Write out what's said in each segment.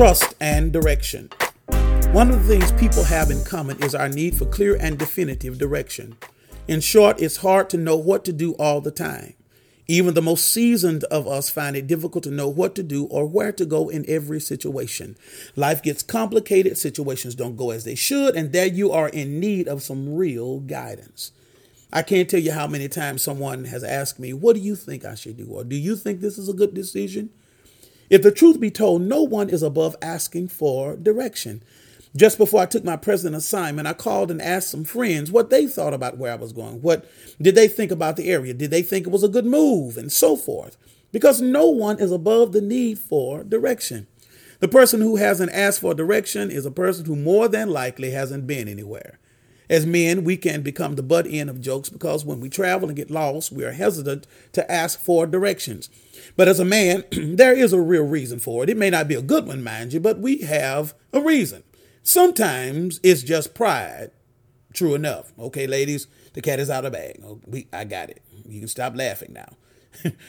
Trust and direction. One of the things people have in common is our need for clear and definitive direction. In short, it's hard to know what to do all the time. Even the most seasoned of us find it difficult to know what to do or where to go in every situation. Life gets complicated, situations don't go as they should, and there you are in need of some real guidance. I can't tell you how many times someone has asked me, What do you think I should do? Or do you think this is a good decision? If the truth be told, no one is above asking for direction. Just before I took my present assignment, I called and asked some friends what they thought about where I was going. What did they think about the area? Did they think it was a good move? And so forth. Because no one is above the need for direction. The person who hasn't asked for direction is a person who more than likely hasn't been anywhere. As men, we can become the butt end of jokes because when we travel and get lost, we are hesitant to ask for directions. But as a man, there is a real reason for it. It may not be a good one, mind you, but we have a reason. Sometimes it's just pride. True enough. Okay, ladies, the cat is out of the bag. Oh, we, I got it. You can stop laughing now.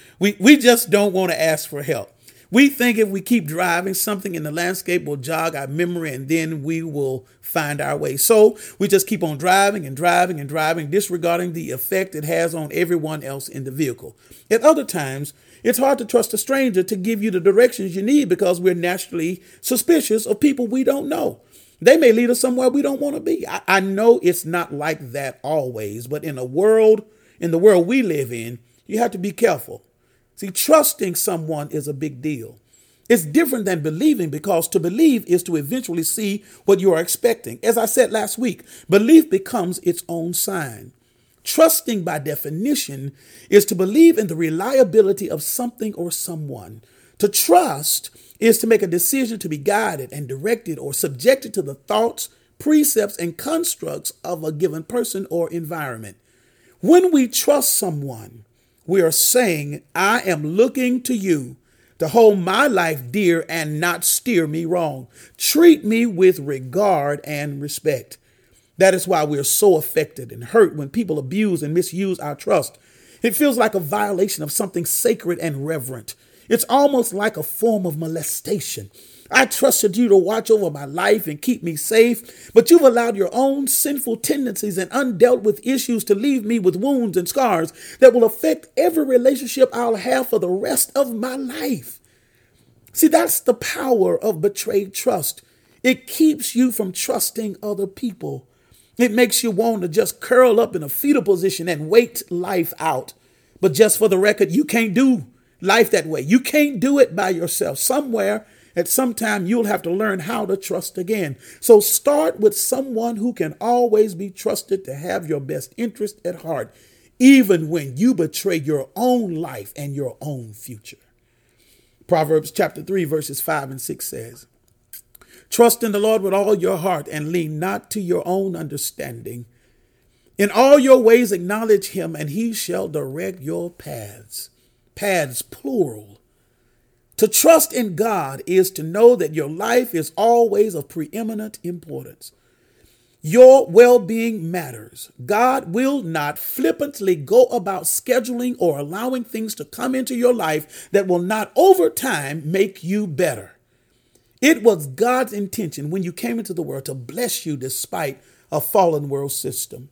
we, we just don't want to ask for help. We think if we keep driving, something in the landscape will jog our memory and then we will find our way. So we just keep on driving and driving and driving, disregarding the effect it has on everyone else in the vehicle. At other times, it's hard to trust a stranger to give you the directions you need because we're naturally suspicious of people we don't know. They may lead us somewhere we don't want to be. I, I know it's not like that always, but in a world, in the world we live in, you have to be careful. See, trusting someone is a big deal. It's different than believing because to believe is to eventually see what you are expecting. As I said last week, belief becomes its own sign. Trusting, by definition, is to believe in the reliability of something or someone. To trust is to make a decision to be guided and directed or subjected to the thoughts, precepts, and constructs of a given person or environment. When we trust someone, we are saying, I am looking to you to hold my life dear and not steer me wrong. Treat me with regard and respect. That is why we are so affected and hurt when people abuse and misuse our trust. It feels like a violation of something sacred and reverent. It's almost like a form of molestation. I trusted you to watch over my life and keep me safe, but you've allowed your own sinful tendencies and undealt with issues to leave me with wounds and scars that will affect every relationship I'll have for the rest of my life. See, that's the power of betrayed trust. It keeps you from trusting other people. It makes you want to just curl up in a fetal position and wait life out. But just for the record, you can't do life that way. You can't do it by yourself. Somewhere at some time, you'll have to learn how to trust again. So start with someone who can always be trusted to have your best interest at heart, even when you betray your own life and your own future. Proverbs chapter 3, verses 5 and 6 says, Trust in the Lord with all your heart and lean not to your own understanding. In all your ways acknowledge him, and he shall direct your paths. Paths, plural. To trust in God is to know that your life is always of preeminent importance. Your well being matters. God will not flippantly go about scheduling or allowing things to come into your life that will not over time make you better. It was God's intention when you came into the world to bless you despite a fallen world system.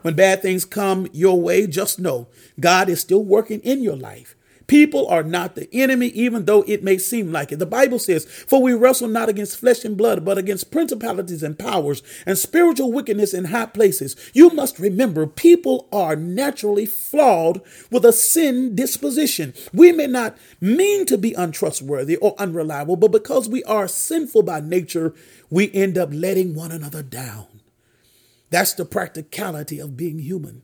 When bad things come your way, just know God is still working in your life. People are not the enemy, even though it may seem like it. The Bible says, For we wrestle not against flesh and blood, but against principalities and powers and spiritual wickedness in high places. You must remember, people are naturally flawed with a sin disposition. We may not mean to be untrustworthy or unreliable, but because we are sinful by nature, we end up letting one another down. That's the practicality of being human.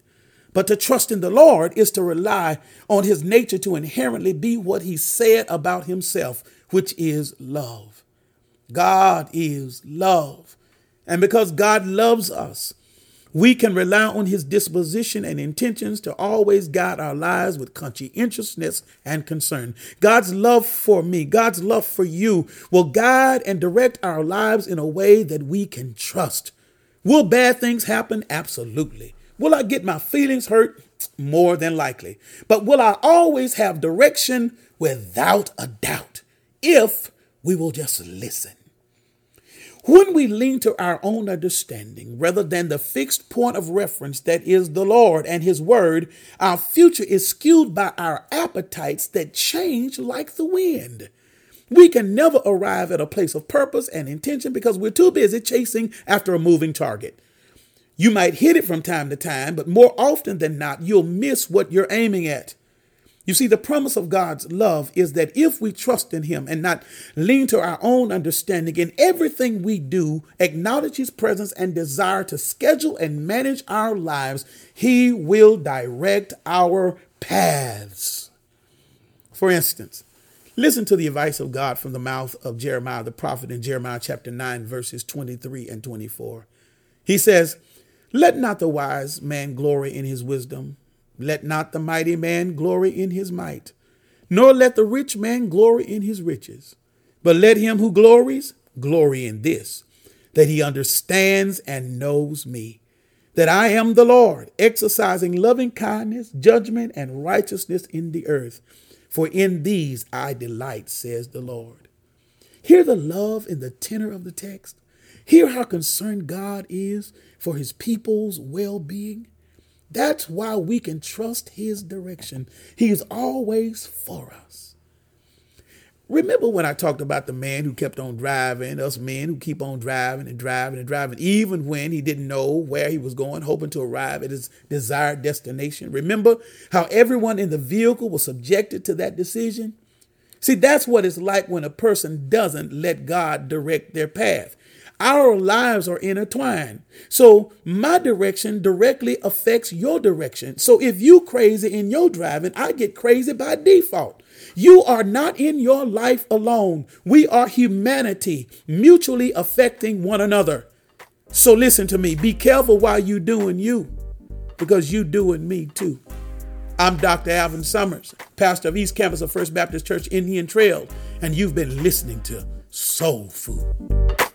But to trust in the Lord is to rely on his nature to inherently be what he said about himself, which is love. God is love. And because God loves us, we can rely on his disposition and intentions to always guide our lives with conscientiousness and concern. God's love for me, God's love for you will guide and direct our lives in a way that we can trust. Will bad things happen? Absolutely. Will I get my feelings hurt? More than likely. But will I always have direction? Without a doubt. If we will just listen. When we lean to our own understanding rather than the fixed point of reference that is the Lord and His Word, our future is skewed by our appetites that change like the wind. We can never arrive at a place of purpose and intention because we're too busy chasing after a moving target. You might hit it from time to time, but more often than not, you'll miss what you're aiming at. You see, the promise of God's love is that if we trust in Him and not lean to our own understanding in everything we do, acknowledge His presence and desire to schedule and manage our lives, He will direct our paths. For instance, listen to the advice of God from the mouth of Jeremiah the prophet in Jeremiah chapter 9, verses 23 and 24. He says, Let not the wise man glory in his wisdom let not the mighty man glory in his might, nor let the rich man glory in his riches, but let him who glories glory in this, that he understands and knows me, that I am the Lord, exercising loving kindness, judgment, and righteousness in the earth. For in these I delight, says the Lord. Hear the love in the tenor of the text. Hear how concerned God is for his people's well being. That's why we can trust his direction. He's always for us. Remember when I talked about the man who kept on driving, us men who keep on driving and driving and driving, even when he didn't know where he was going, hoping to arrive at his desired destination? Remember how everyone in the vehicle was subjected to that decision? See, that's what it's like when a person doesn't let God direct their path. Our lives are intertwined. So my direction directly affects your direction. So if you crazy in your driving, I get crazy by default. You are not in your life alone. We are humanity, mutually affecting one another. So listen to me. Be careful while you doing you, because you doing me too. I'm Dr. Alvin Summers, pastor of East Campus of First Baptist Church Indian Trail, and you've been listening to Soul Food.